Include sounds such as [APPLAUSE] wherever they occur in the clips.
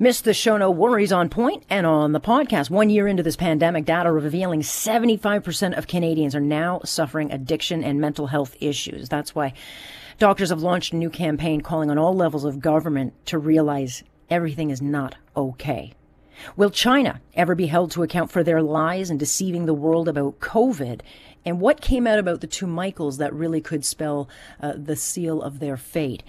Missed the show, no worries on point and on the podcast. One year into this pandemic, data revealing 75% of Canadians are now suffering addiction and mental health issues. That's why doctors have launched a new campaign calling on all levels of government to realize everything is not okay. Will China ever be held to account for their lies and deceiving the world about COVID? And what came out about the two Michaels that really could spell uh, the seal of their fate?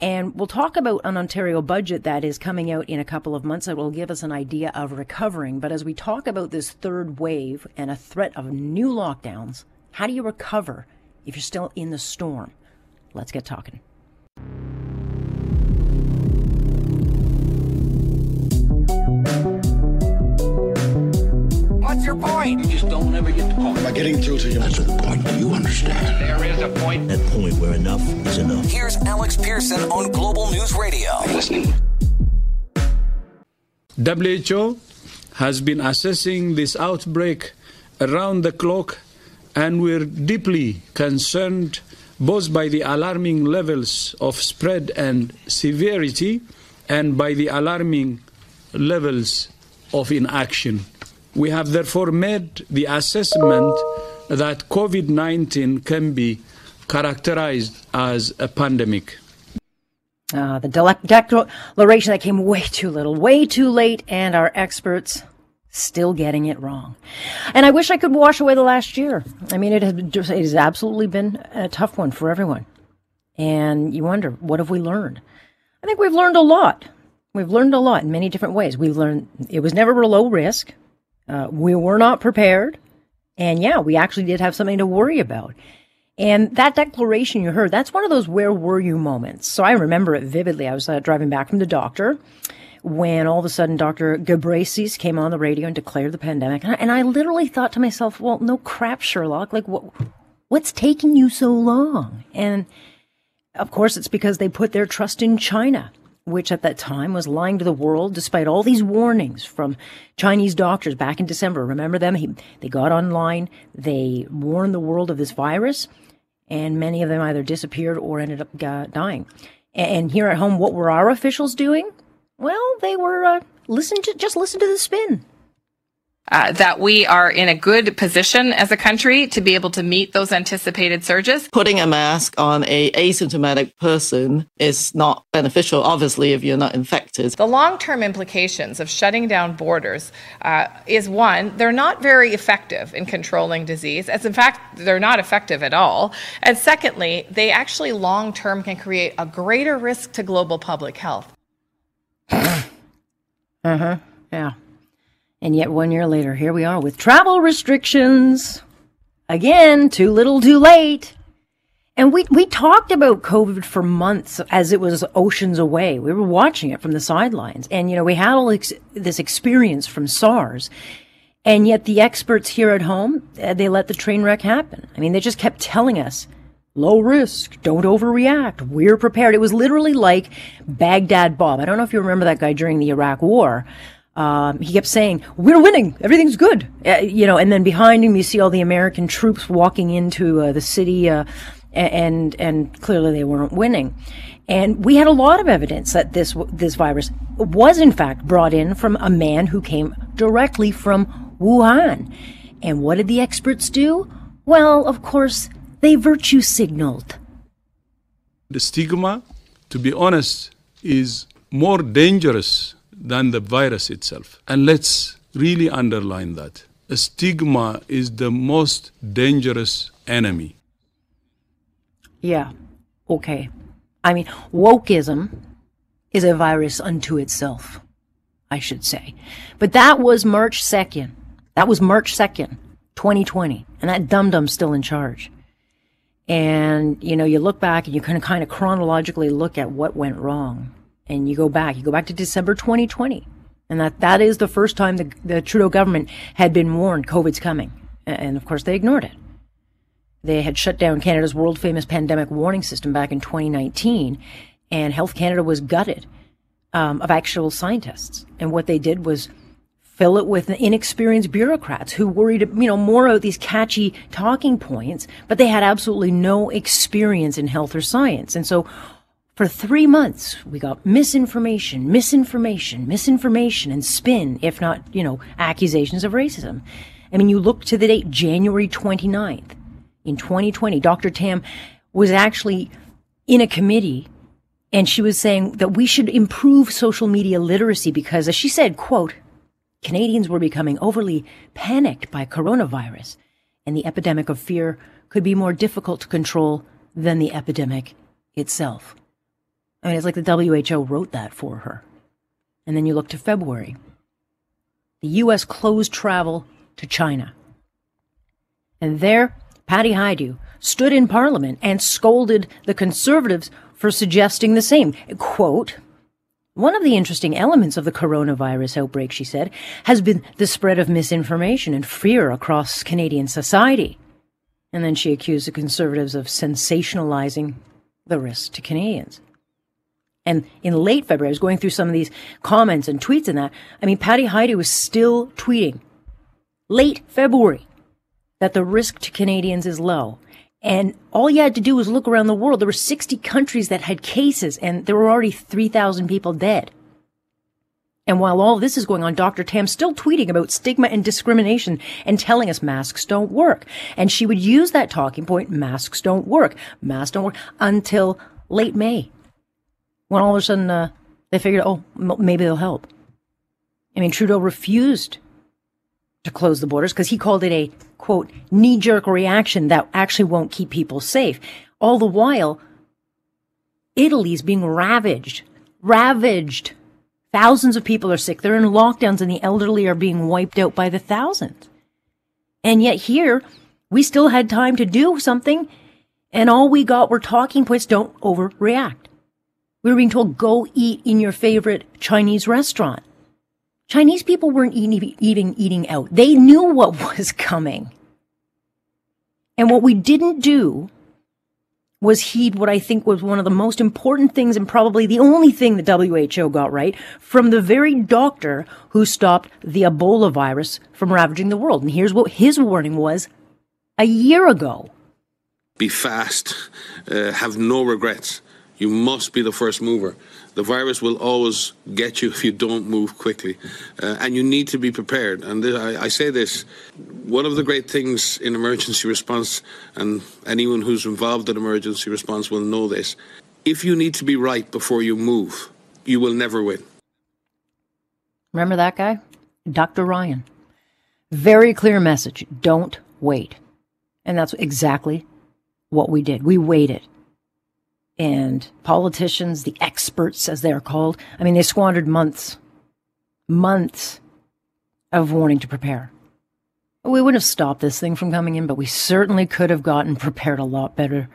And we'll talk about an Ontario budget that is coming out in a couple of months that will give us an idea of recovering. But as we talk about this third wave and a threat of new lockdowns, how do you recover if you're still in the storm? Let's get talking. Point? You just don't ever get the point. Am I getting through to you? That's the point. Do you understand? There is a point. That point where enough is enough. Here's Alex Pearson on Global News Radio. Listening. WHO has been assessing this outbreak around the clock, and we're deeply concerned both by the alarming levels of spread and severity and by the alarming levels of inaction. We have therefore made the assessment that COVID 19 can be characterized as a pandemic. Uh, the de- declaration that came way too little, way too late, and our experts still getting it wrong. And I wish I could wash away the last year. I mean, it has, it has absolutely been a tough one for everyone. And you wonder, what have we learned? I think we've learned a lot. We've learned a lot in many different ways. We've learned it was never a low risk. Uh, we were not prepared. And yeah, we actually did have something to worry about. And that declaration you heard, that's one of those where were you moments. So I remember it vividly. I was uh, driving back from the doctor when all of a sudden Dr. Ghebreyesus came on the radio and declared the pandemic. And I, and I literally thought to myself, well, no crap, Sherlock. Like, what, what's taking you so long? And of course, it's because they put their trust in China which at that time was lying to the world despite all these warnings from Chinese doctors back in December. Remember them? He, they got online, they warned the world of this virus, and many of them either disappeared or ended up uh, dying. And here at home, what were our officials doing? Well, they were uh, listen to just listen to the spin. Uh, that we are in a good position as a country to be able to meet those anticipated surges. Putting a mask on a asymptomatic person is not beneficial, obviously, if you're not infected. The long-term implications of shutting down borders uh, is one, they're not very effective in controlling disease, as in fact, they're not effective at all. And secondly, they actually long-term can create a greater risk to global public health. [LAUGHS] uh-huh, yeah. And yet, one year later, here we are with travel restrictions. Again, too little, too late. And we, we talked about COVID for months as it was oceans away. We were watching it from the sidelines. And, you know, we had all ex- this experience from SARS. And yet the experts here at home, uh, they let the train wreck happen. I mean, they just kept telling us, low risk, don't overreact, we're prepared. It was literally like Baghdad Bob. I don't know if you remember that guy during the Iraq War. Um, he kept saying, "We're winning. Everything's good," uh, you know. And then behind him, you see all the American troops walking into uh, the city, uh, and and clearly they weren't winning. And we had a lot of evidence that this this virus was in fact brought in from a man who came directly from Wuhan. And what did the experts do? Well, of course, they virtue signaled. The stigma, to be honest, is more dangerous than the virus itself. And let's really underline that. A stigma is the most dangerous enemy. Yeah, okay. I mean, wokeism is a virus unto itself, I should say. But that was March 2nd. That was March 2nd, 2020. And that dum dum's still in charge. And, you know, you look back and you kind of kind of chronologically look at what went wrong and you go back, you go back to December 2020. And that, that is the first time the, the Trudeau government had been warned COVID's coming. And of course, they ignored it. They had shut down Canada's world famous pandemic warning system back in 2019, and Health Canada was gutted um, of actual scientists. And what they did was fill it with inexperienced bureaucrats who worried, you know, more about these catchy talking points, but they had absolutely no experience in health or science. And so For three months, we got misinformation, misinformation, misinformation, and spin, if not, you know, accusations of racism. I mean, you look to the date, January 29th in 2020, Dr. Tam was actually in a committee and she was saying that we should improve social media literacy because, as she said, quote, Canadians were becoming overly panicked by coronavirus and the epidemic of fear could be more difficult to control than the epidemic itself. I mean, it's like the WHO wrote that for her. And then you look to February. The U.S. closed travel to China. And there, Patty Hajdu stood in Parliament and scolded the Conservatives for suggesting the same. Quote, one of the interesting elements of the coronavirus outbreak, she said, has been the spread of misinformation and fear across Canadian society. And then she accused the Conservatives of sensationalizing the risk to Canadians. And in late February, I was going through some of these comments and tweets and that. I mean, Patty Hajdu was still tweeting late February that the risk to Canadians is low. And all you had to do was look around the world. There were 60 countries that had cases and there were already 3,000 people dead. And while all this is going on, Dr. Tam's still tweeting about stigma and discrimination and telling us masks don't work. And she would use that talking point, masks don't work, masks don't work, until late May. When all of a sudden, uh, they figured, oh, maybe they'll help. I mean, Trudeau refused to close the borders because he called it a quote knee jerk reaction that actually won't keep people safe. All the while, Italy's being ravaged, ravaged. Thousands of people are sick. They're in lockdowns and the elderly are being wiped out by the thousands. And yet here, we still had time to do something and all we got were talking points. Don't overreact. We were being told, go eat in your favorite Chinese restaurant. Chinese people weren't eating, eating, eating out. They knew what [LAUGHS] was coming. And what we didn't do was heed what I think was one of the most important things and probably the only thing the WHO got right from the very doctor who stopped the Ebola virus from ravaging the world. And here's what his warning was a year ago. Be fast, uh, have no regrets. You must be the first mover. The virus will always get you [LAUGHS] if you don't move quickly. Uh, and you need to be prepared. And th- I, I, say this one of the great things in emergency response, and anyone who's involved in emergency response will know this if you need to be right before you move, you will never win. Remember that guy? Dr. Ryan. Very clear message don't wait. And that's exactly what we did. We waited and politicians, the experts as they're called, I mean, they squandered months, months of warning to prepare. We wouldn't have stopped this thing from coming in, but we certainly could have gotten prepared a lot better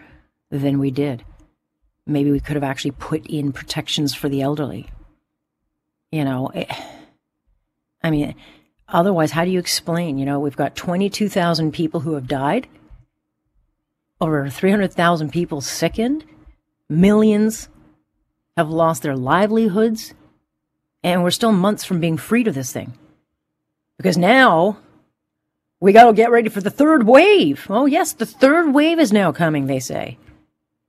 than we did. Maybe we could have actually put in protections for the elderly. You know, it, eh, I mean, otherwise, how do you explain? You know, we've got 22,000 people who have died, over 300,000 people sickened Millions have lost their livelihoods, and we're still months from being freed of this thing. Because now we got to get ready for the third wave. Oh, yes, the third wave is now coming, they say,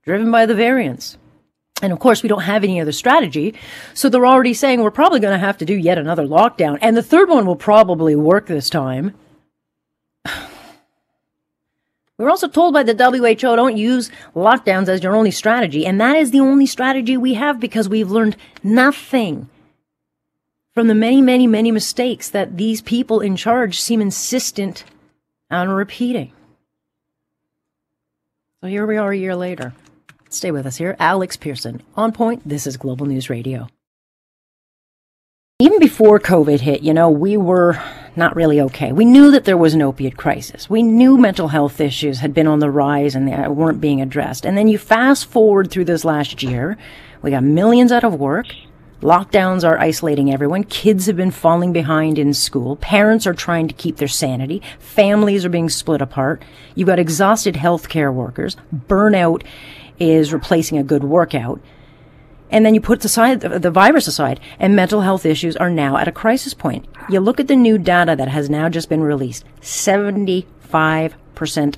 driven by the variants. And of course, we don't have any other strategy. So they're already saying we're probably going to have to do yet another lockdown. And the third one will probably work this time. We were also told by the WHO don't use lockdowns as your only strategy, and that is the only strategy we have because we've learned nothing from the many, many, many mistakes that these people in charge seem insistent on repeating. So here we are a year later. Stay with us here. Alex Pearson, on point. This is Global News Radio. Even before COVID hit, you know, we were not really okay. We knew that there was an opiate crisis. We knew mental health issues had been on the rise and they weren't being addressed. And then you fast forward through this last year, we got millions out of work. Lockdowns are isolating everyone. Kids have been falling behind in school. Parents are trying to keep their sanity. Families are being split apart. You've got exhausted healthcare workers. Burnout is replacing a good workout. And then you put aside the virus aside, and mental health issues are now at a crisis point. You look at the new data that has now just been released 75%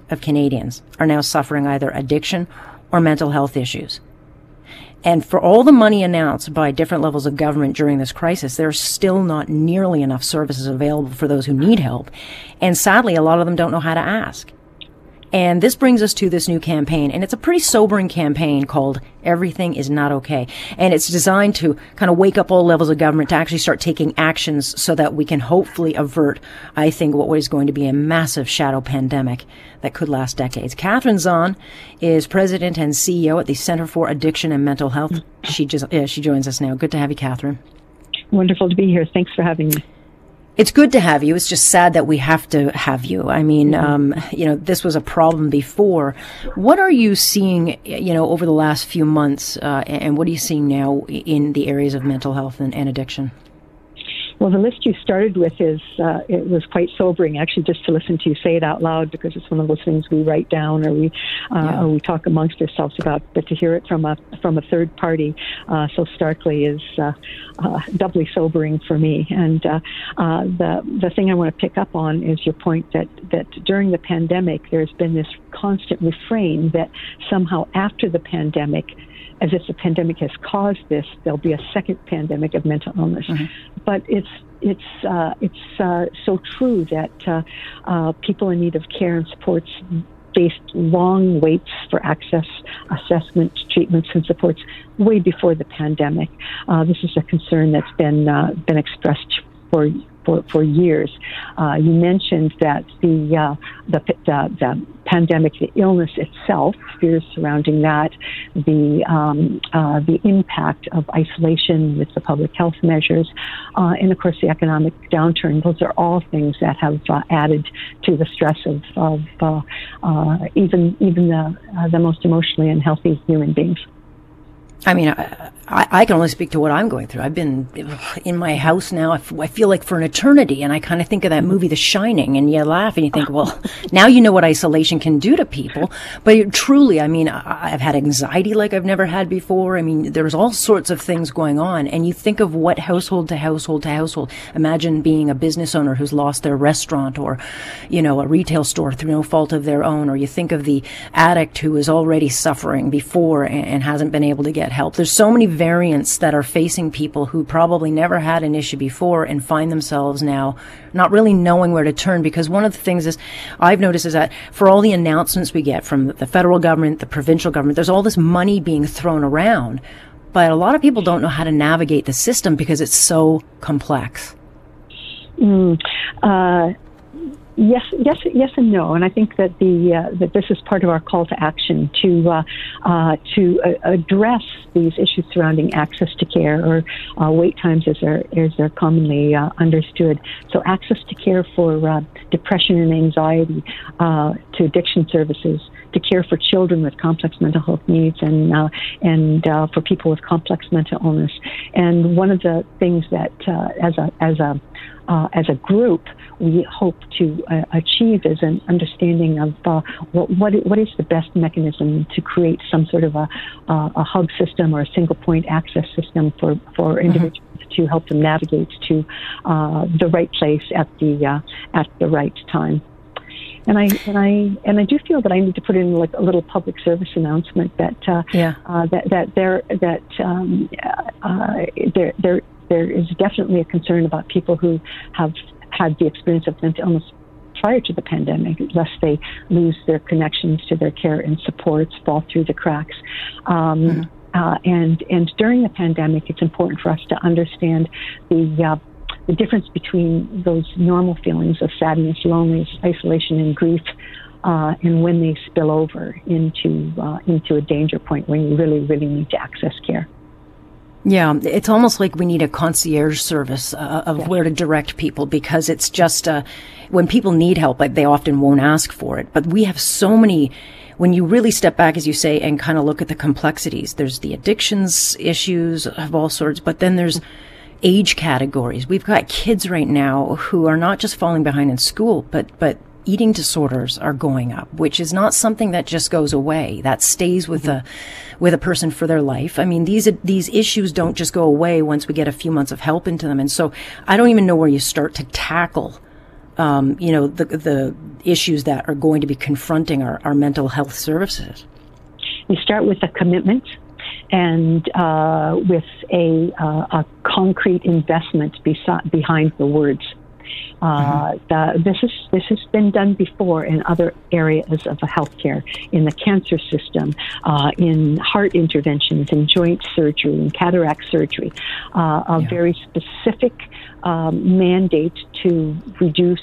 of Canadians are now suffering either addiction or mental health issues. And for all the money announced by different levels of government during this crisis, there's still not nearly enough services available for those who need help. And sadly, a lot of them don't know how to ask. And this brings us to this new campaign, and it's a pretty sobering campaign called Everything is Not Okay. And it's designed to kind of wake up all levels of government to actually start taking actions so that we can hopefully avert, I think, what is going to be a massive shadow pandemic that could last decades. Catherine Zahn is president and CEO at the Center for Addiction and Mental Health. She just, yeah, she joins us now. Good to have you, Catherine. Wonderful to be here. Thanks for having me. It's good to have you. It's just sad that we have to have you. I mean, um, you know, this was a problem before. What are you seeing, you know, over the last few months, uh, and what are you seeing now in the areas of mental health and, and addiction? Well, the list you started with is uh, it was quite sobering, actually, just to listen to you say it out loud because it's one of those things we write down or we uh, yeah. or we talk amongst ourselves about. But to hear it from a from a third party uh, so starkly is uh, uh, doubly sobering for me. And uh, the the thing I want to pick up on is your point that that during the pandemic, there's been this constant refrain that somehow after the pandemic as if the pandemic has caused this, there'll be a second pandemic of mental illness. Mm-hmm. But it's it's uh, it's uh, so true that uh, uh people in need of care and supports faced long waits for access, assessment, treatments, and supports way before the pandemic. Uh, this is a concern that's been uh, been expressed for for, for years. Uh, you mentioned that the, uh, the, the, the, pandemic, the illness itself, fears surrounding that, the, um, uh, the impact of isolation with the public health measures, uh, and of course the economic downturn. Those are all things that have uh, added to the stress of, of uh, even, even the, the most emotionally unhealthy human beings. I mean, I, can only speak to what I'm going through. I've been in my house now. I, f- I feel like for an eternity, and I kind of think of that movie, The Shining, and you laugh and you think, well, [LAUGHS] now you know what isolation can do to people. But it, truly, I mean, I, I've had anxiety like I've never had before. I mean, there's all sorts of things going on, and you think of what household to household to household. Imagine being a business owner who's lost their restaurant, or you know, a retail store through no fault of their own, or you think of the addict who is already suffering before and, and hasn't been able to get help. There's so many variants that are facing people who probably never had an issue before and find themselves now not really knowing where to turn. Because one of the things is I've noticed is that for all the announcements we get from the federal government, the provincial government, there's all this money being thrown around, but a lot of people don't know how to navigate the system because it's so complex. Mm, uh, Yes, yes, yes, and no. And I think that the uh, that this is part of our call to action to uh, uh, to uh, address these issues surrounding access to care or uh, wait times, as they're as they're commonly uh, understood. So, access to care for depression and anxiety, to addiction services, to care for children with complex mental health needs, and and for people with complex mental illness. And one of the things that, as a as a as a group, we hope to uh, achieve is an understanding of uh, what, what, what is the best mechanism to create some sort of a, uh, a hub system or a single point access system for, for mm-hmm. individuals mm-hmm. to help them navigate to uh, the right place at the, uh, at the right time. And I and I and I do feel that I need to put in like a little public service announcement that uh, yeah. uh, that that there that um, uh, there there there is definitely a concern about people who have had the experience of mental illness prior to the pandemic, lest they lose their connections to their care and supports, fall through the cracks. Um, mm-hmm. uh, and and during the pandemic, it's important for us to understand the uh, the difference between those normal feelings of sadness, loneliness, isolation, and grief. Uh, and when they spill over into uh, into a danger point when you really, really need to access care. Yeah, it's almost like we need a concierge service uh, of yeah. where to direct people because it's just uh, when people need help, like, they often won't ask for it. But we have so many. When you really step back, as you say, and kind of look at the complexities, there's the addictions issues of all sorts, but then there's age categories. We've got kids right now who are not just falling behind in school, but but eating disorders are going up, which is not something that just goes away. That stays with a with a person for their life. I mean, these these issues don't just go away once we get a few months of help into them. And so, I don't even know where you start to tackle. Um, you know the the issues that are going to be confronting our, our mental health services. You start with a commitment and uh, with a, uh, a concrete investment behind the words. Uh, the, this is this has been done before in other areas of healthcare, in the cancer system, uh, in heart interventions, in joint surgery, in cataract surgery. Uh, a Yeah. very specific um, mandate to reduce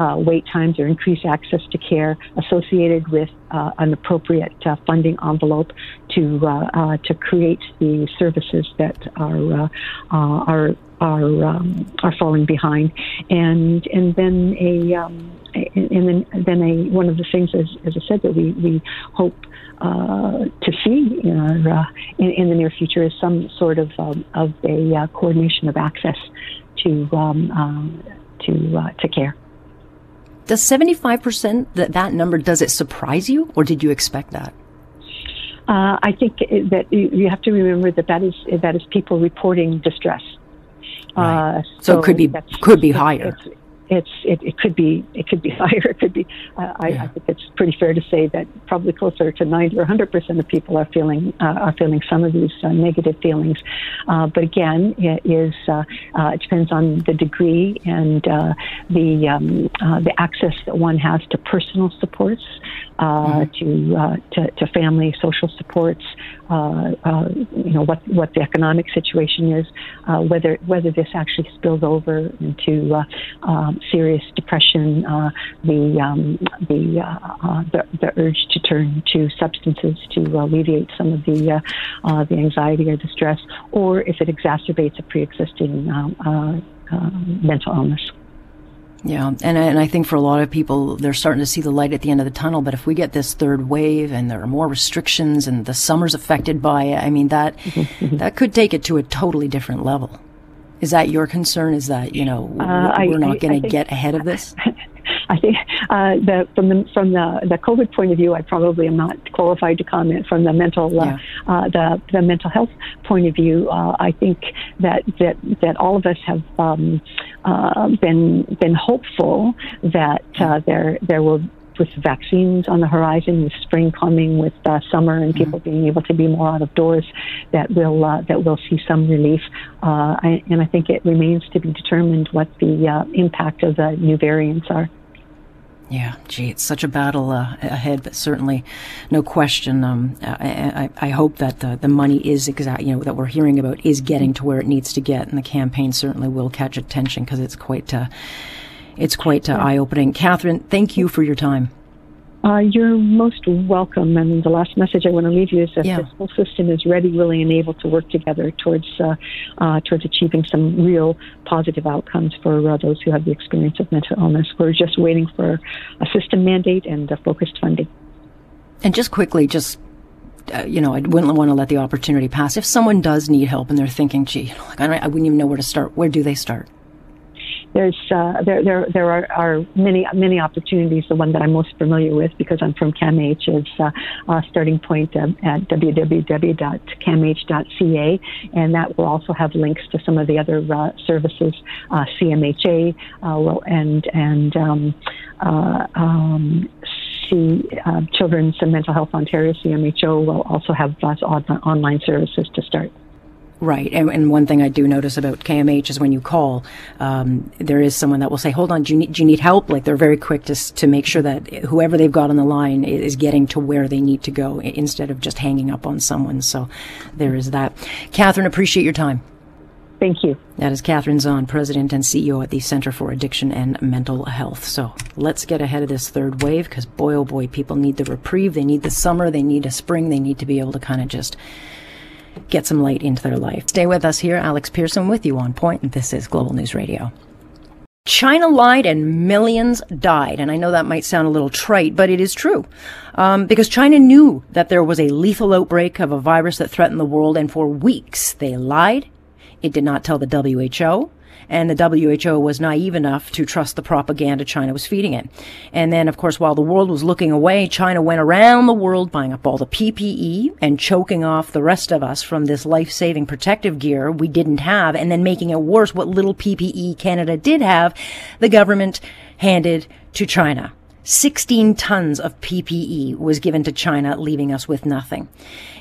uh, wait times or increase access to care associated with uh, an appropriate uh, funding envelope to uh, uh, to create the services that are uh, uh, are are um, are falling behind, and and then a um, and then then a one of the things as, as I said that we we hope. Uh, to see in, our, uh, in, in the near future is some sort of um, of a uh, coordination of access to um, um, to uh, to care. Does 75% that that number does it surprise you or did you expect that? Uh, I think that you you have to remember that that is that is people reporting distress. Right. Uh, So it could be- could be higher. It's, it's it, it could be it could be [LAUGHS] higher. It could be. Uh, I, I think it's pretty fair to say that probably closer to ninety or hundred percent of people are feeling uh, are feeling some of these uh, negative feelings. Uh, but again, it is uh, uh, it depends on the degree and uh, the um, uh, the access that one has to personal supports, uh, to, uh, to to family social supports. Uh, uh, you know what what the economic situation is, uh, whether whether this actually spills over into uh, um, serious depression, uh, the um, the, uh, uh, the the urge to turn to substances to alleviate some of the uh, uh, the anxiety or the stress, or if it exacerbates a pre-existing um, uh, uh, mental illness. Yeah, and I, and I think for a lot of people, they're starting to see the light at the end of the tunnel. But if we get this third wave and there are more restrictions and the summer's affected by it, I mean that [LAUGHS] that could take it to a totally different level. Is that your concern? Is that you know Uh, we're I- not going to get ahead of this? [LAUGHS] I think uh, the, from the from the, the COVID point of view, I probably am not qualified to comment. From the mental uh, Yeah. uh, the the mental health point of view, uh, I think that that that all of us have um, uh, been been hopeful that uh, there there will. With vaccines on the horizon, with spring coming, with uh, summer, and people being able to be more out of doors, that will uh, that will see some relief. Uh, I, and I think it remains to be determined what the uh, impact of the new variants are. Yeah, gee, it's such a battle uh, ahead, but certainly, no question. Um, I, I, I hope that the, the money is exact, you know, that we're hearing about is getting to where it needs to get, and the campaign certainly will catch attention because it's quite, uh, it's quite uh, eye opening. Catherine, thank you for your time. Uh, you're most welcome. And the last message I want to leave you is that Yeah. this whole system is ready, willing, and able to work together towards uh, uh, towards achieving some real positive outcomes for uh, those who have the experience of mental illness. We're just waiting for a system mandate and uh, focused funding. And just quickly, just uh, you know, I wouldn't want to let the opportunity pass. If someone does need help and they're thinking, "Gee, like I, I wouldn't even know where to start," where do they start? There's uh, there there there are, are many many opportunities. The one that I'm most familiar with because I'm from CAMH is uh, uh, starting point at www.camh.ca, and that will also have links to some of the other uh, services. Uh, CMHA uh, will and and um, um, C, uh, Children's and Mental Health Ontario CMHO will also have on- online services to start. Right, and, and one thing I do notice about KMH is when you call, um, there is someone that will say, "Hold on, do you need, do you need help?" Like they're very quick to to make sure that whoever they've got on the line is getting to where they need to go instead of just hanging up on someone. So there is that. Catherine, appreciate your time. Thank you. That is Catherine Zahn, President and CEO at the Center for Addiction and Mental Health. So let's get ahead of this third wave because boy, oh boy, people need the reprieve. They need the summer. They need a spring. They need to be able to kind of just get some light into their life. Stay with us here. Alex Pearson with you on point, and this is Global News Radio. China lied and millions died. And I know that might sound a little trite, but it is true. Um, because China knew that there was a lethal outbreak of a virus that threatened the world, and for weeks they lied. It did not tell the WHO. And the WHO was naive enough to trust the propaganda China was feeding it. And then, of course, while the world was looking away, China went around the world buying up all the PPE and choking off the rest of us from this life-saving protective gear we didn't have. And then making it worse, what little PPE Canada did have, the government handed to China. 16 tons of PPE was given to China, leaving us with nothing.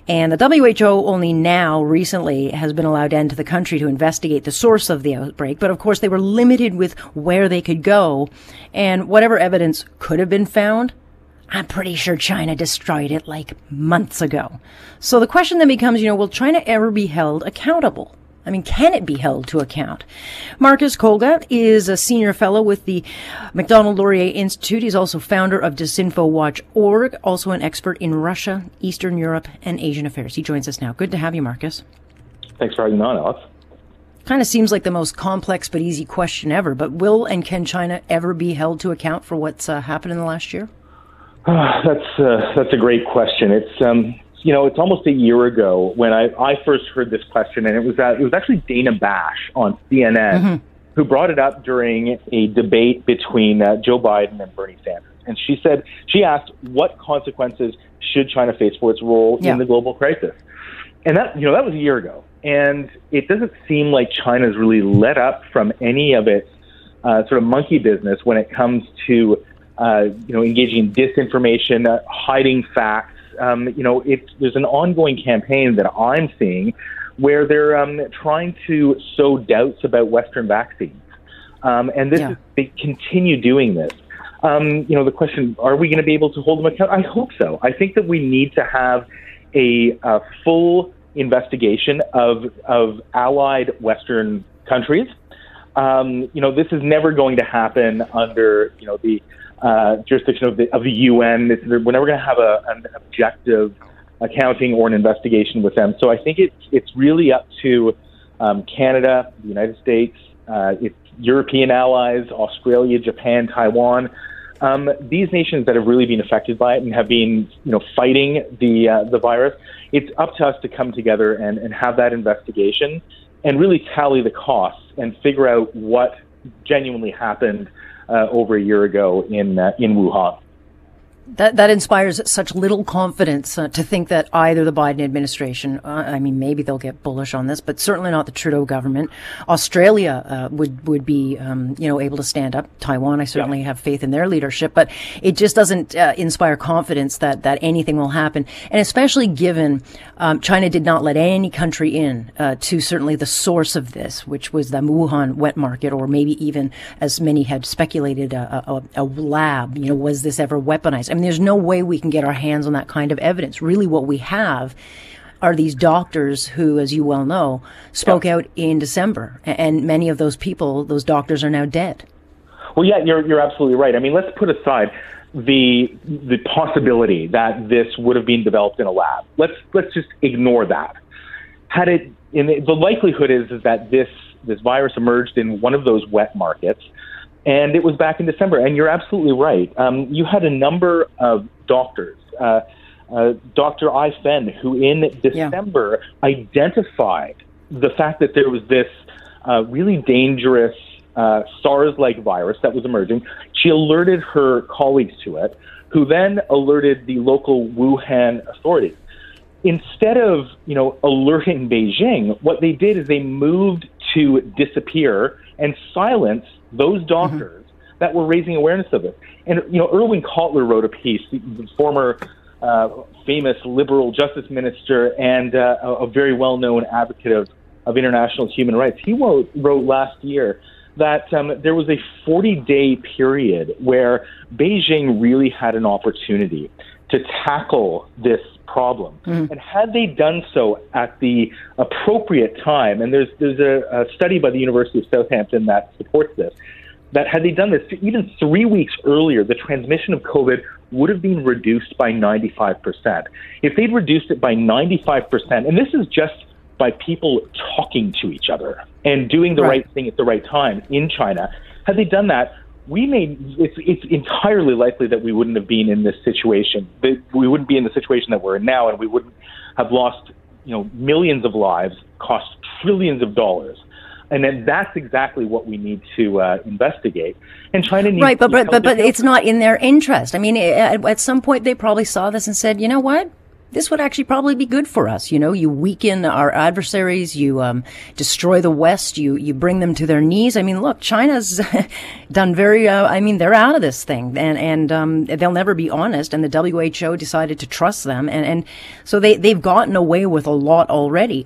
And the WHO only now recently has been allowed to enter the country to investigate the source of the outbreak. But of course, they were limited with where they could go. And whatever evidence could have been found, I'm pretty sure China destroyed it like months ago. So the question then becomes, you know, will China ever be held accountable? I mean, can it be held to account? Marcus Kolga is a senior fellow with the Macdonald Laurier Institute. He's also founder of disinfowatch.org, also an expert in Russia, Eastern Europe, and Asian affairs. He joins us now. Good to have you, Marcus. Thanks for having me on, Alex. Kind of seems like the most complex but easy question ever, but will and can China ever be held to account for what's uh, happened in the last year? Uh, [SIGHS] that's uh, that's a great question. It's um, you know, it's almost a year ago when I, I first heard this question, and it was uh, it was actually Dana Bash on CNN mm-hmm. who brought it up during a debate between uh, Joe Biden and Bernie Sanders, and she said she asked what consequences should China face for its role yeah. in the global crisis, and that you know that was a year ago, and it doesn't seem like China's really let up from any of its uh, sort of monkey business when it comes to uh, you know engaging in disinformation, uh, hiding facts um, you know, it's, there's an ongoing campaign that I'm seeing where they're um, trying to sow doubts about Western vaccines. Um, and this yeah. is, they continue doing this. Um, you know, the question, are we going to be able to hold them accountable? I hope so. I think that we need to have a, a full investigation of, of allied Western countries. Um, you know, this is never going to happen under, you know, the uh, jurisdiction of the of the UN. It's, we're never going to have a, an objective accounting or an investigation with them. So I think it's it's really up to um, Canada, the United States, uh, its European allies, Australia, Japan, Taiwan. Um, these nations that have really been affected by it and have been, you know, fighting the uh, the virus. It's up to us to come together and, and have that investigation and really tally the costs and figure out what genuinely happened uh, over a year ago in uh, in Wuhan. That that inspires such little confidence uh, to think that either the Biden administration, uh, I mean, maybe they'll get bullish on this, but certainly not the Trudeau government. Australia uh, would would be, um, you know, able to stand up. Taiwan, I certainly yeah. have faith in their leadership, but it just doesn't uh, inspire confidence that that anything will happen, and especially given um, China did not let any country in uh, to certainly the source of this, which was the Wuhan wet market, or maybe even as many had speculated, a, a, a lab. You know, was this ever weaponized? I mean, there's no way we can get our hands on that kind of evidence. Really, what we have are these doctors who, as you well know, spoke yeah. out in December, and many of those people, those doctors, are now dead. Well, yeah, you're you're absolutely right. I mean, let's put aside the the possibility that this would have been developed in a lab. Let's let's just ignore that. Had it, in the, the likelihood is is that this this virus emerged in one of those wet markets and it was back in December. And you're absolutely right. Um, you had a number of doctors, uh, uh, Dr. Ai Fen, who in December yeah. identified the fact that there was this uh, really dangerous uh, SARS-like virus that was emerging. She alerted her colleagues to it, who then alerted the local Wuhan authorities. Instead of, you know, alerting Beijing, what they did is they moved to disappear and silence those mm-hmm. doctors mm-hmm. that were raising awareness of it. And you know, Irwin Cotler wrote a piece, the former uh, famous liberal justice minister and uh, a very well-known advocate of, of international human rights. He wrote, wrote last year that um, there was a 40-day period where Beijing really had an opportunity to tackle this problem. Mm-hmm. And had they done so at the appropriate time, and there's there's a, a study by the University of Southampton that supports this, that had they done this even three weeks earlier, the transmission of COVID would have been reduced by 95%. If they'd reduced it by 95%, and this is just by people talking to each other and doing the right, right thing at the right time in China, had they done that, we may it's, it's entirely likely that we wouldn't have been in this situation. that We wouldn't be in the situation that we're in now, and we wouldn't have lost you know millions of lives, cost trillions of dollars. And then that's exactly what we need to uh, investigate. And China needs right, but but but, but it's not in their interest. I mean, at, at some point they probably saw this and said, you know what, this would actually probably be good for us. You know, you weaken our adversaries, you um, destroy the West, you you bring them to their knees. I mean, look, China's [LAUGHS] done very. Uh, I mean, they're out of this thing, and and um, they'll never be honest. And the WHO decided to trust them, and and so they they've gotten away with a lot already.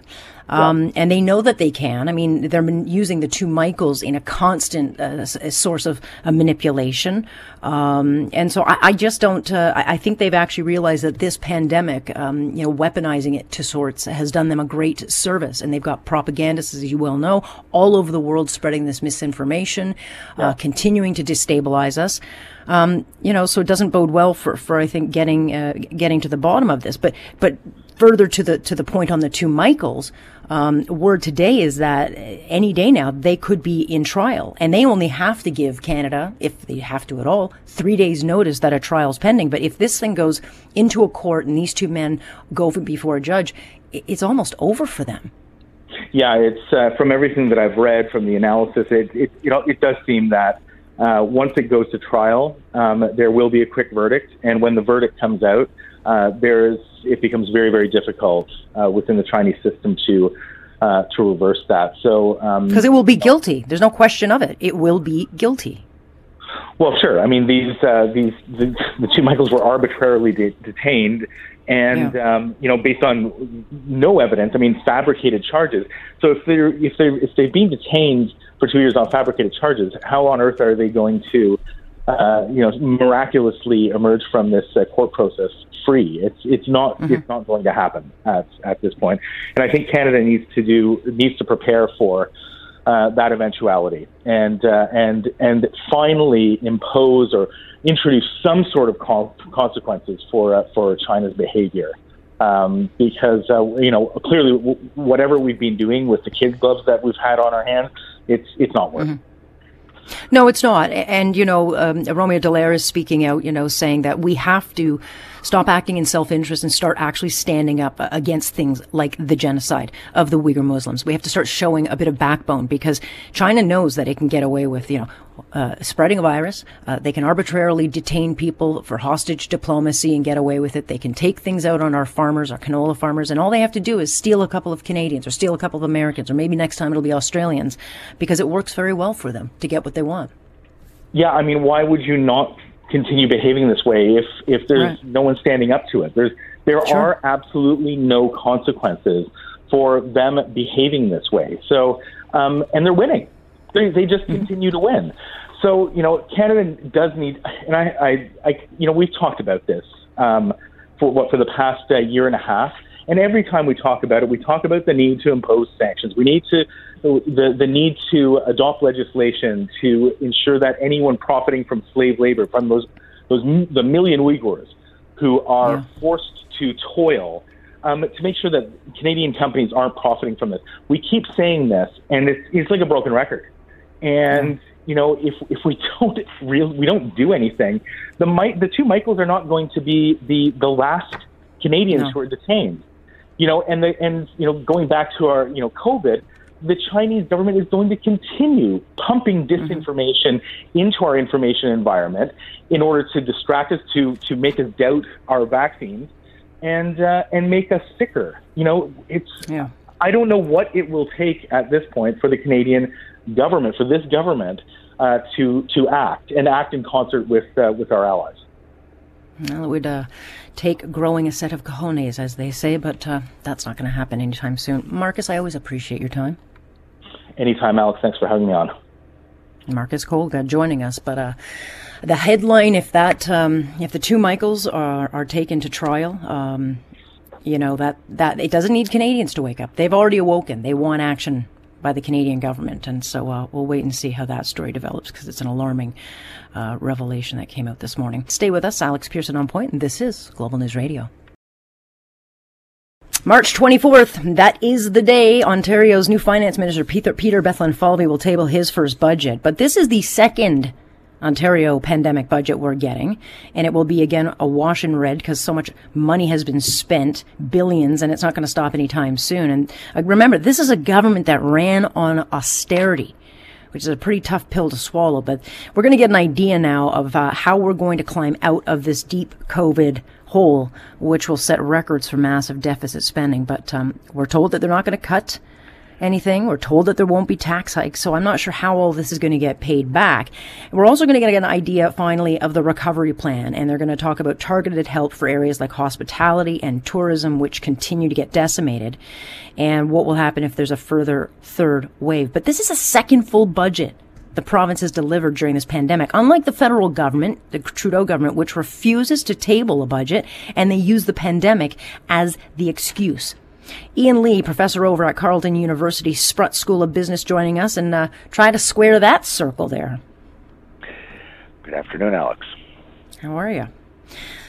Um, and they know that they can. I mean, they're using the two Michaels in a constant uh, source of uh, manipulation. Um, and so I, I just don't, uh, I, I, think they've actually realized that this pandemic, um, you know, weaponizing it to sorts has done them a great service. And they've got propagandists, as you well know, all over the world spreading this misinformation, uh, yeah. continuing to destabilize us. Um, you know, so it doesn't bode well for, for I think getting uh, getting to the bottom of this. But but further to the to the point on the two Michaels, um, word today is that any day now they could be in trial, and they only have to give Canada, if they have to at all, three days' notice that a trial's pending. But if this thing goes into a court and these two men go before a judge, it's almost over for them. Yeah, it's uh, from everything that I've read from the analysis. It, it you know it does seem that uh, once it goes to trial, um, there will be a quick verdict, and when the verdict comes out, uh, there's it becomes very very difficult uh, within the Chinese system to uh, to reverse that. So because um, it will be guilty, there's no question of it. It will be guilty. Well, sure. I mean, these uh, these the, the, two Michaels were arbitrarily de- detained, and yeah. um, you know, based on no evidence. I mean, fabricated charges. So if they're if they if they've been detained for two years on fabricated charges, how on earth are they going to uh, you know, miraculously emerge from this uh, court process free. It's it's not mm-hmm. it's not going to happen at at this point. And I think Canada needs to do needs to prepare for uh, that eventuality and uh, and and finally impose or introduce some sort of consequences for uh, for China's behavior. Um, because uh, you know clearly w- whatever we've been doing with the kid gloves that we've had on our hands, it's it's not working. Mm-hmm. No, it's not. And, you know, um, Romeo Dallaire is speaking out, you know, saying that we have to stop acting in self-interest and start actually standing up against things like the genocide of the Uyghur Muslims. We have to start showing a bit of backbone because China knows that it can get away with, you know, uh, spreading a virus. Uh, they can arbitrarily detain people for hostage diplomacy and get away with it. They can take things out on our farmers, our canola farmers, and all they have to do is steal a couple of Canadians or steal a couple of Americans, or maybe next time it'll be Australians, because it works very well for them to get what they want. Yeah, I mean, why would you not continue behaving this way if if there's right. no one standing up to it? There's there sure. are absolutely no consequences for them behaving this way. So, um, and they're winning. They, they just mm-hmm. continue to win. So, you know, Canada does need, and I, I, I you know, we've talked about this um, for what for the past uh, year and a half. And every time we talk about it, we talk about the need to impose sanctions. We need to the the need to adopt legislation to ensure that anyone profiting from slave labor, from those those the million Uyghurs who are yeah. forced to toil, um, to make sure that Canadian companies aren't profiting from this. We keep saying this, and it's it's like a broken record. And you know, if if we [LAUGHS] don't real we don't do anything, the the two Michaels are not going to be the the last Canadians no. who are detained. You know, and the and you know, going back to our you know COVID, the Chinese government is going to continue pumping disinformation mm-hmm. into our information environment in order to distract us, to to make us doubt our vaccines, and uh, and make us sicker. You know, it's. Yeah. I don't know what it will take at this point for the Canadian government, for this government, uh, to to act and act in concert with uh, with our allies. Well, uh, take growing a set of cojones, as they say, but uh, that's not going to happen anytime soon. Marcus, I always appreciate your time. Anytime, Alex. Thanks for having me on. Marcus Kolga joining us, but uh, the headline: if that um, if the two Michaels are are taken to trial, um, you know that that it doesn't need Canadians to wake up. They've already awoken. They want action by the Canadian government. And so uh, we'll wait and see how that story develops because it's an alarming uh, revelation that came out this morning. Stay with us, Alex Pearson on point, and this is Global News Radio. March 24th, that is the day Ontario's new finance minister, Peter, Peter Bethlenfalvy, will table his first budget. But this is the second Ontario pandemic budget we're getting. And it will be again a wash in red because so much money has been spent, billions, and it's not going to stop anytime soon. And uh, remember, this is a government that ran on austerity which is a pretty tough pill to swallow. But we're going to get an idea now of uh, how we're going to climb out of this deep COVID hole, which will set records for massive deficit spending. But um, we're told that they're not going to cut anything. We're told that there won't be tax hikes, so I'm not sure how all this is going to get paid back. We're also going to get an idea finally of the recovery plan, and they're going to talk about targeted help for areas like hospitality and tourism, which continue to get decimated, and what will happen if there's a further third wave. But this is a second full budget the province has delivered during this pandemic. Unlike the federal government, the Trudeau government, which refuses to table a budget and they use the pandemic as the excuse. Ian Lee, professor over at Carleton University Sprott School of Business, joining us and uh, try to square that circle there. Good afternoon, Alex. How are you?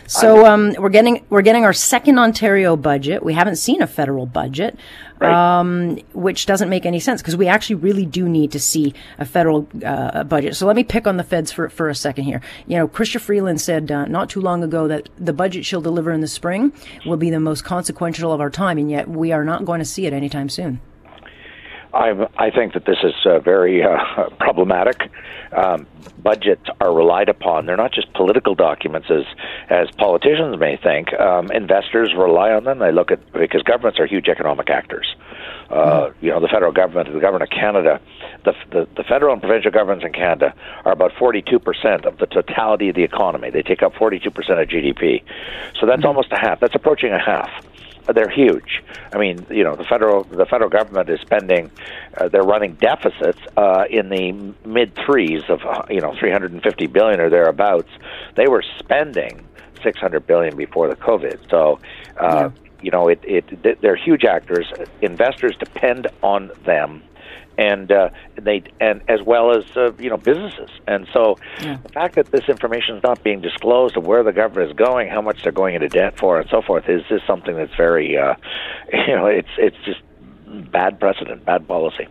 So um, we're getting we're getting our second Ontario budget. We haven't seen a federal budget, right. um, which doesn't make any sense because we actually really do need to see a federal uh, budget. So let me pick on the feds for for a second here. You know, Chrystia Freeland said uh, not too long ago that the budget she'll deliver in the spring will be the most consequential of our time, and yet we are not going to see it anytime soon. I, I think that this is uh, very uh, [LAUGHS] problematic. Um, budgets are relied upon. They're not just political documents, as as politicians may think. Um, investors rely on them. They look at because governments are huge economic actors. Uh, mm-hmm. You know, the federal government, the government of Canada, the, the the federal and provincial governments in Canada are about 42 percent of the totality of the economy. They take up 42 percent of GDP. So that's mm-hmm. almost a half. That's approaching a half they're huge. I mean, you know, the federal the federal government is spending, uh, they're running deficits uh, in the mid threes of you know 350 billion or thereabouts. They were spending 600 billion before the COVID. So, uh, yeah. you know, it, it they're huge actors. Investors depend on them and uh, they and as well as uh, you know businesses. And so yeah. the fact that this information is not being disclosed of where the government is going, how much they're going into debt for, and so forth, is just something that's very uh, [LAUGHS] you know it's it's just bad precedent, bad policy.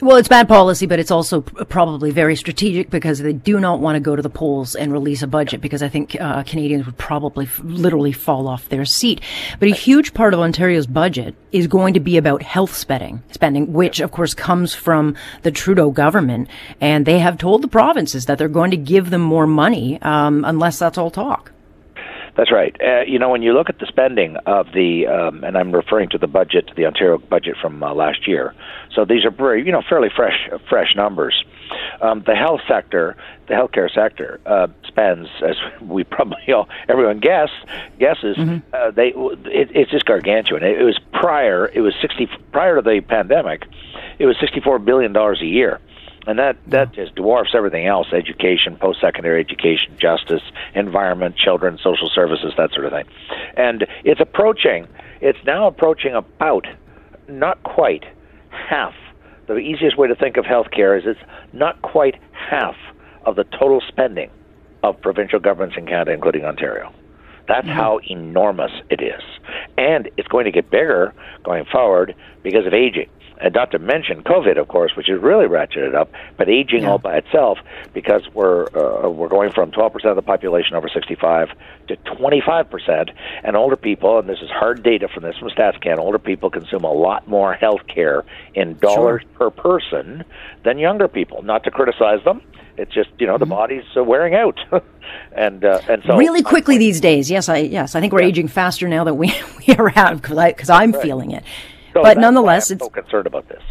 Well, it's bad policy, but it's also probably very strategic because they do not want to go to the polls and release a budget because I think uh, Canadians would probably f- literally fall off their seat. But a huge part of Ontario's budget is going to be about health spending, spending, which of course comes from the Trudeau government, and they have told the provinces that they're going to give them more money um, unless that's all talk. That's right. Uh, you know, when you look at the spending of the, um, and I'm referring to the budget, the Ontario budget from uh, last year. So these are very, you know, fairly fresh, fresh numbers. Um, the health sector, the healthcare sector, uh, spends, as [LAUGHS] we probably all, everyone guess, guesses, mm-hmm. uh, they, it, it's just gargantuan. It, it was prior, it was 60 prior to the pandemic, it was 64 billion dollars a year and that that just dwarfs everything else: education, post-secondary education, justice, environment, children, social services, that sort of thing. And it's approaching. It's now approaching about, not quite, half. The easiest way to think of healthcare is it's not quite half of the total spending of provincial governments in Canada, including Ontario. That's mm-hmm. how enormous it is. And it's going to get bigger going forward because of aging and not to mention COVID, of course, which has really ratcheted up, but aging yeah. all by itself because we're uh, we're going from 12% of the population over 65 to 25%, and older people, and this is hard data from this from StatsCan, older people consume a lot more health care in dollars sure. per person than younger people. Not to criticize them, it's just you know mm-hmm. the body's uh, wearing out, [LAUGHS] and uh, and so really quickly uh, these days. Yes, I yes I think we're yeah. aging faster now that we [LAUGHS] we are out because I'm right. feeling it. So but nonetheless, I'm so concerned about this.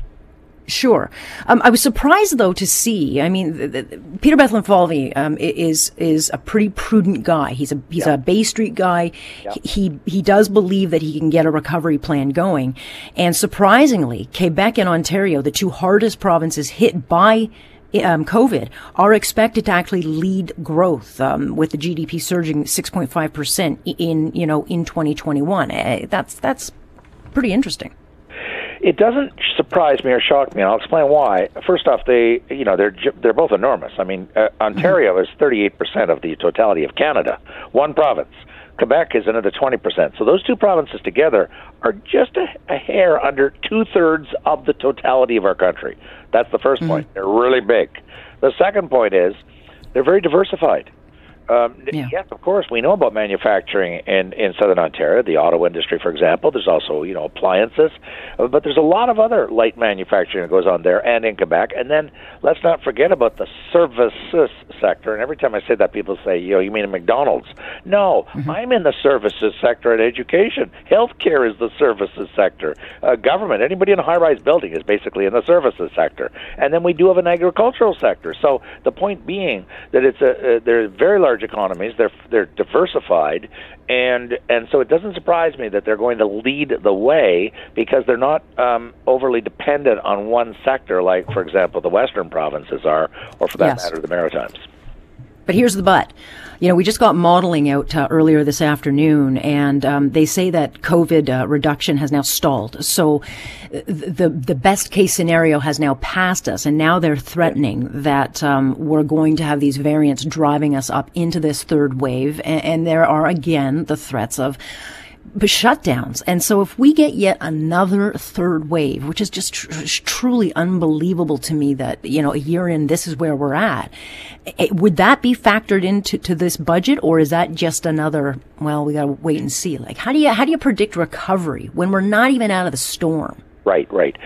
Sure. Um, I was surprised though to see. I mean, the, the, Peter Bethlenfalvy um, is is a pretty prudent guy. He's a he's yeah. a Bay Street guy. Yeah. He he does believe that he can get a recovery plan going. And surprisingly, Quebec and Ontario, the two hardest provinces hit by um, COVID are expected to actually lead growth um, with the GDP surging 6.5 percent in you know in 2021. Uh, that's that's pretty interesting it doesn't surprise me or shock me, and I'll explain why. First off, they you know they're they're both enormous. I mean, uh, Ontario mm-hmm. is 38 percent of the totality of Canada, one province. Quebec is another 20 percent. So those two provinces together are just a, a hair under two thirds of the totality of our country. That's the 1st mm-hmm. point. They're really big. The second point is they're very diversified. Um, yeah. Yes, of course, we know about manufacturing in in southern Ontario, the auto industry, for example. There's also you know appliances, uh, but there's a lot of other light manufacturing that goes on there, and in Quebec. And then let's not forget about the services sector. And every time I say that, people say, you know, you mean a McDonald's? No, mm-hmm. I'm in the services sector and education. Healthcare is the services sector. Uh, government, anybody in a high-rise building is basically in the services sector. And then we do have an agricultural sector. So the point being that it's a uh, they're very large economies. They're they're diversified, and and so it doesn't surprise me that they're going to lead the way because they're not um, overly dependent on one sector, like for example the Western provinces are, or for that yes. matter the Maritimes. But here's the but. You know, we just got modeling out uh, earlier this afternoon, and um, they say that COVID uh, reduction has now stalled. So, uh, the the best case scenario has now passed us, and now they're threatening that um, we're going to have these variants driving us up into this third wave, and, and there are again the threats of shutdowns. And so if we get yet another third wave, which is just tr- truly unbelievable to me that, you know, a year in, this is where we're at. It, would that be factored into to this budget or is that just another, well, we got to wait and see? Like, how do you, how do you predict recovery when we're not even out of the storm? Right, right.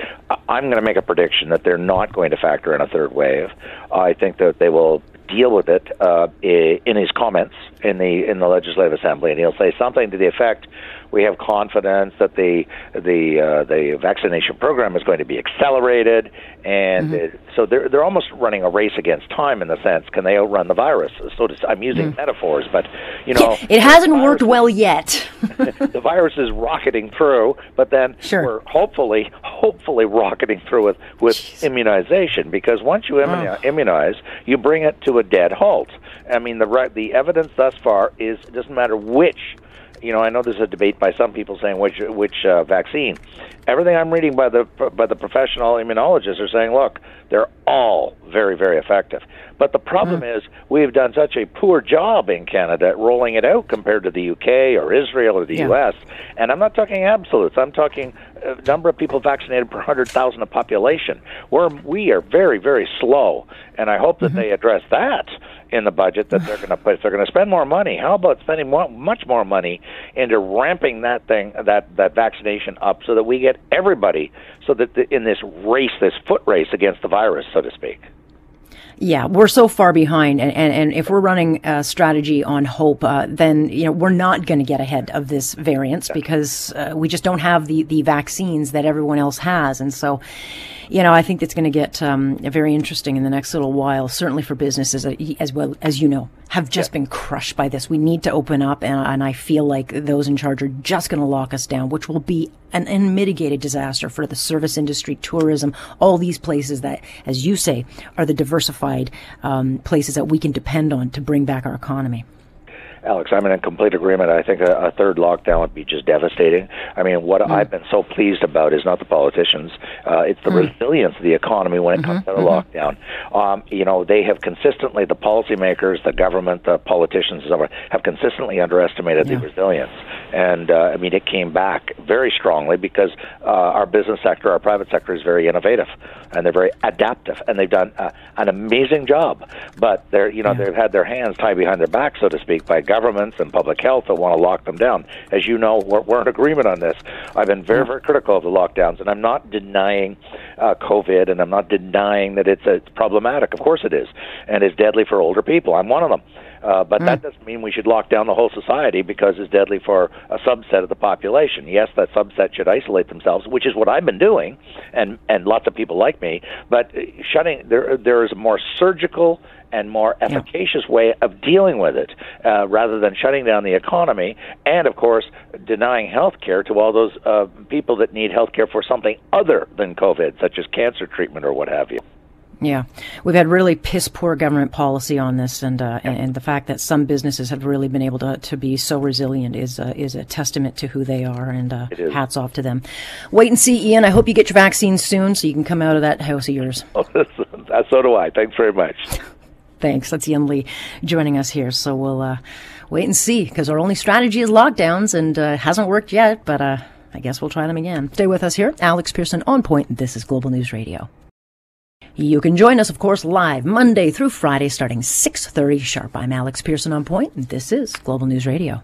I'm going to make a prediction that they're not going to factor in a third wave. I think that they will deal with it uh, in his comments in the in the legislative assembly, and he'll say something to the effect we have confidence that the the uh, the vaccination program is going to be accelerated, and mm-hmm. so they're they're almost running a race against time in the sense can they outrun the virus? So to, I'm using mm-hmm. metaphors, but you know it hasn't worked well yet. [LAUGHS] the virus is rocketing through, but then sure. we're hopefully hopefully rocketing through with with Jeez. immunization because once you immuni- oh. immunize, you bring it to a dead halt. I mean the the evidence thus far is it doesn't matter which you know, I know there's a debate by some people saying which which uh, vaccine. Everything I'm reading by the by the professional immunologists are saying, look, they're all very very effective. But the problem mm-hmm. is we've done such a poor job in Canada at rolling it out compared to the UK or Israel or the yeah. US. And I'm not talking absolutes. I'm talking a uh, number of people vaccinated per 100,000 of population. We're we are very very slow, and I hope that mm-hmm. they address that in the budget that they're going to put. If they're going to spend more money, how about spending more, much more money into ramping that thing, that that vaccination up, so that we get everybody, so that the, in this race, this foot race against the virus, so to speak. Yeah, we're so far behind, and, and, and if we're running a strategy on hope, uh, then you know we're not going to get ahead of this variance because uh, we just don't have the the vaccines that everyone else has, and so you know, I think it's going to get um, very interesting in the next little while, certainly for businesses uh, as well as you know have just yeah. been crushed by this. We need to open up, and, and I feel like those in charge are just going to lock us down, which will be an unmitigated disaster for the service industry, tourism, all these places that, as you say, are the diversified um, places that we can depend on to bring back our economy. Alex, I'm in complete agreement. I think a, a third lockdown would be just devastating. I mean, what mm. I've been so pleased about is not the politicians; uh, it's the mm. resilience of the economy when it mm-hmm. comes to the mm-hmm. lockdown. Um, you know, they have consistently, the policymakers, the government, the politicians, have consistently underestimated yeah. the resilience. And uh, I mean, it came back very strongly because uh, our business sector, our private sector, is very innovative and they're very adaptive, and they've done uh, an amazing job. But they're, you know, yeah. they've had their hands tied behind their back, so to speak, by governments and public health that want to lock them down. As you know, we're, we're in agreement on this. I've been very, very critical of the lockdowns, and I'm not denying uh, COVID, and I'm not denying that it's, uh, it's problematic. Of course, it is, and it's deadly for older people. I'm one of them. Uh, but mm. that doesn't mean we should lock down the whole society because it's deadly for a subset of the population. Yes, that subset should isolate themselves, which is what I've been doing, and and lots of people like me. But uh, shutting there there is a more surgical and more efficacious yeah. way of dealing with it uh, rather than shutting down the economy and, of course, denying health care to all those uh, people that need health care for something other than COVID, such as cancer treatment or what have you. Yeah, we've had really piss poor government policy on this, and, uh, and, and the fact that some businesses have really been able to, to be so resilient is uh, is a testament to who they are, and uh, hats off to them. Wait and see, Ian. I hope you get your vaccine soon, so you can come out of that house of yours. [LAUGHS] So do I. Thanks very much. Thanks. That's Ian Lee joining us here. So we'll uh, wait and see because our only strategy is lockdowns, and uh, hasn't worked yet. But uh, I guess we'll try them again. Stay with us here, Alex Pearson on point. This is Global News Radio. You can join us, of course, live Monday through Friday starting 6.30 sharp. I'm Alex Pearson on point, and this is Global News Radio.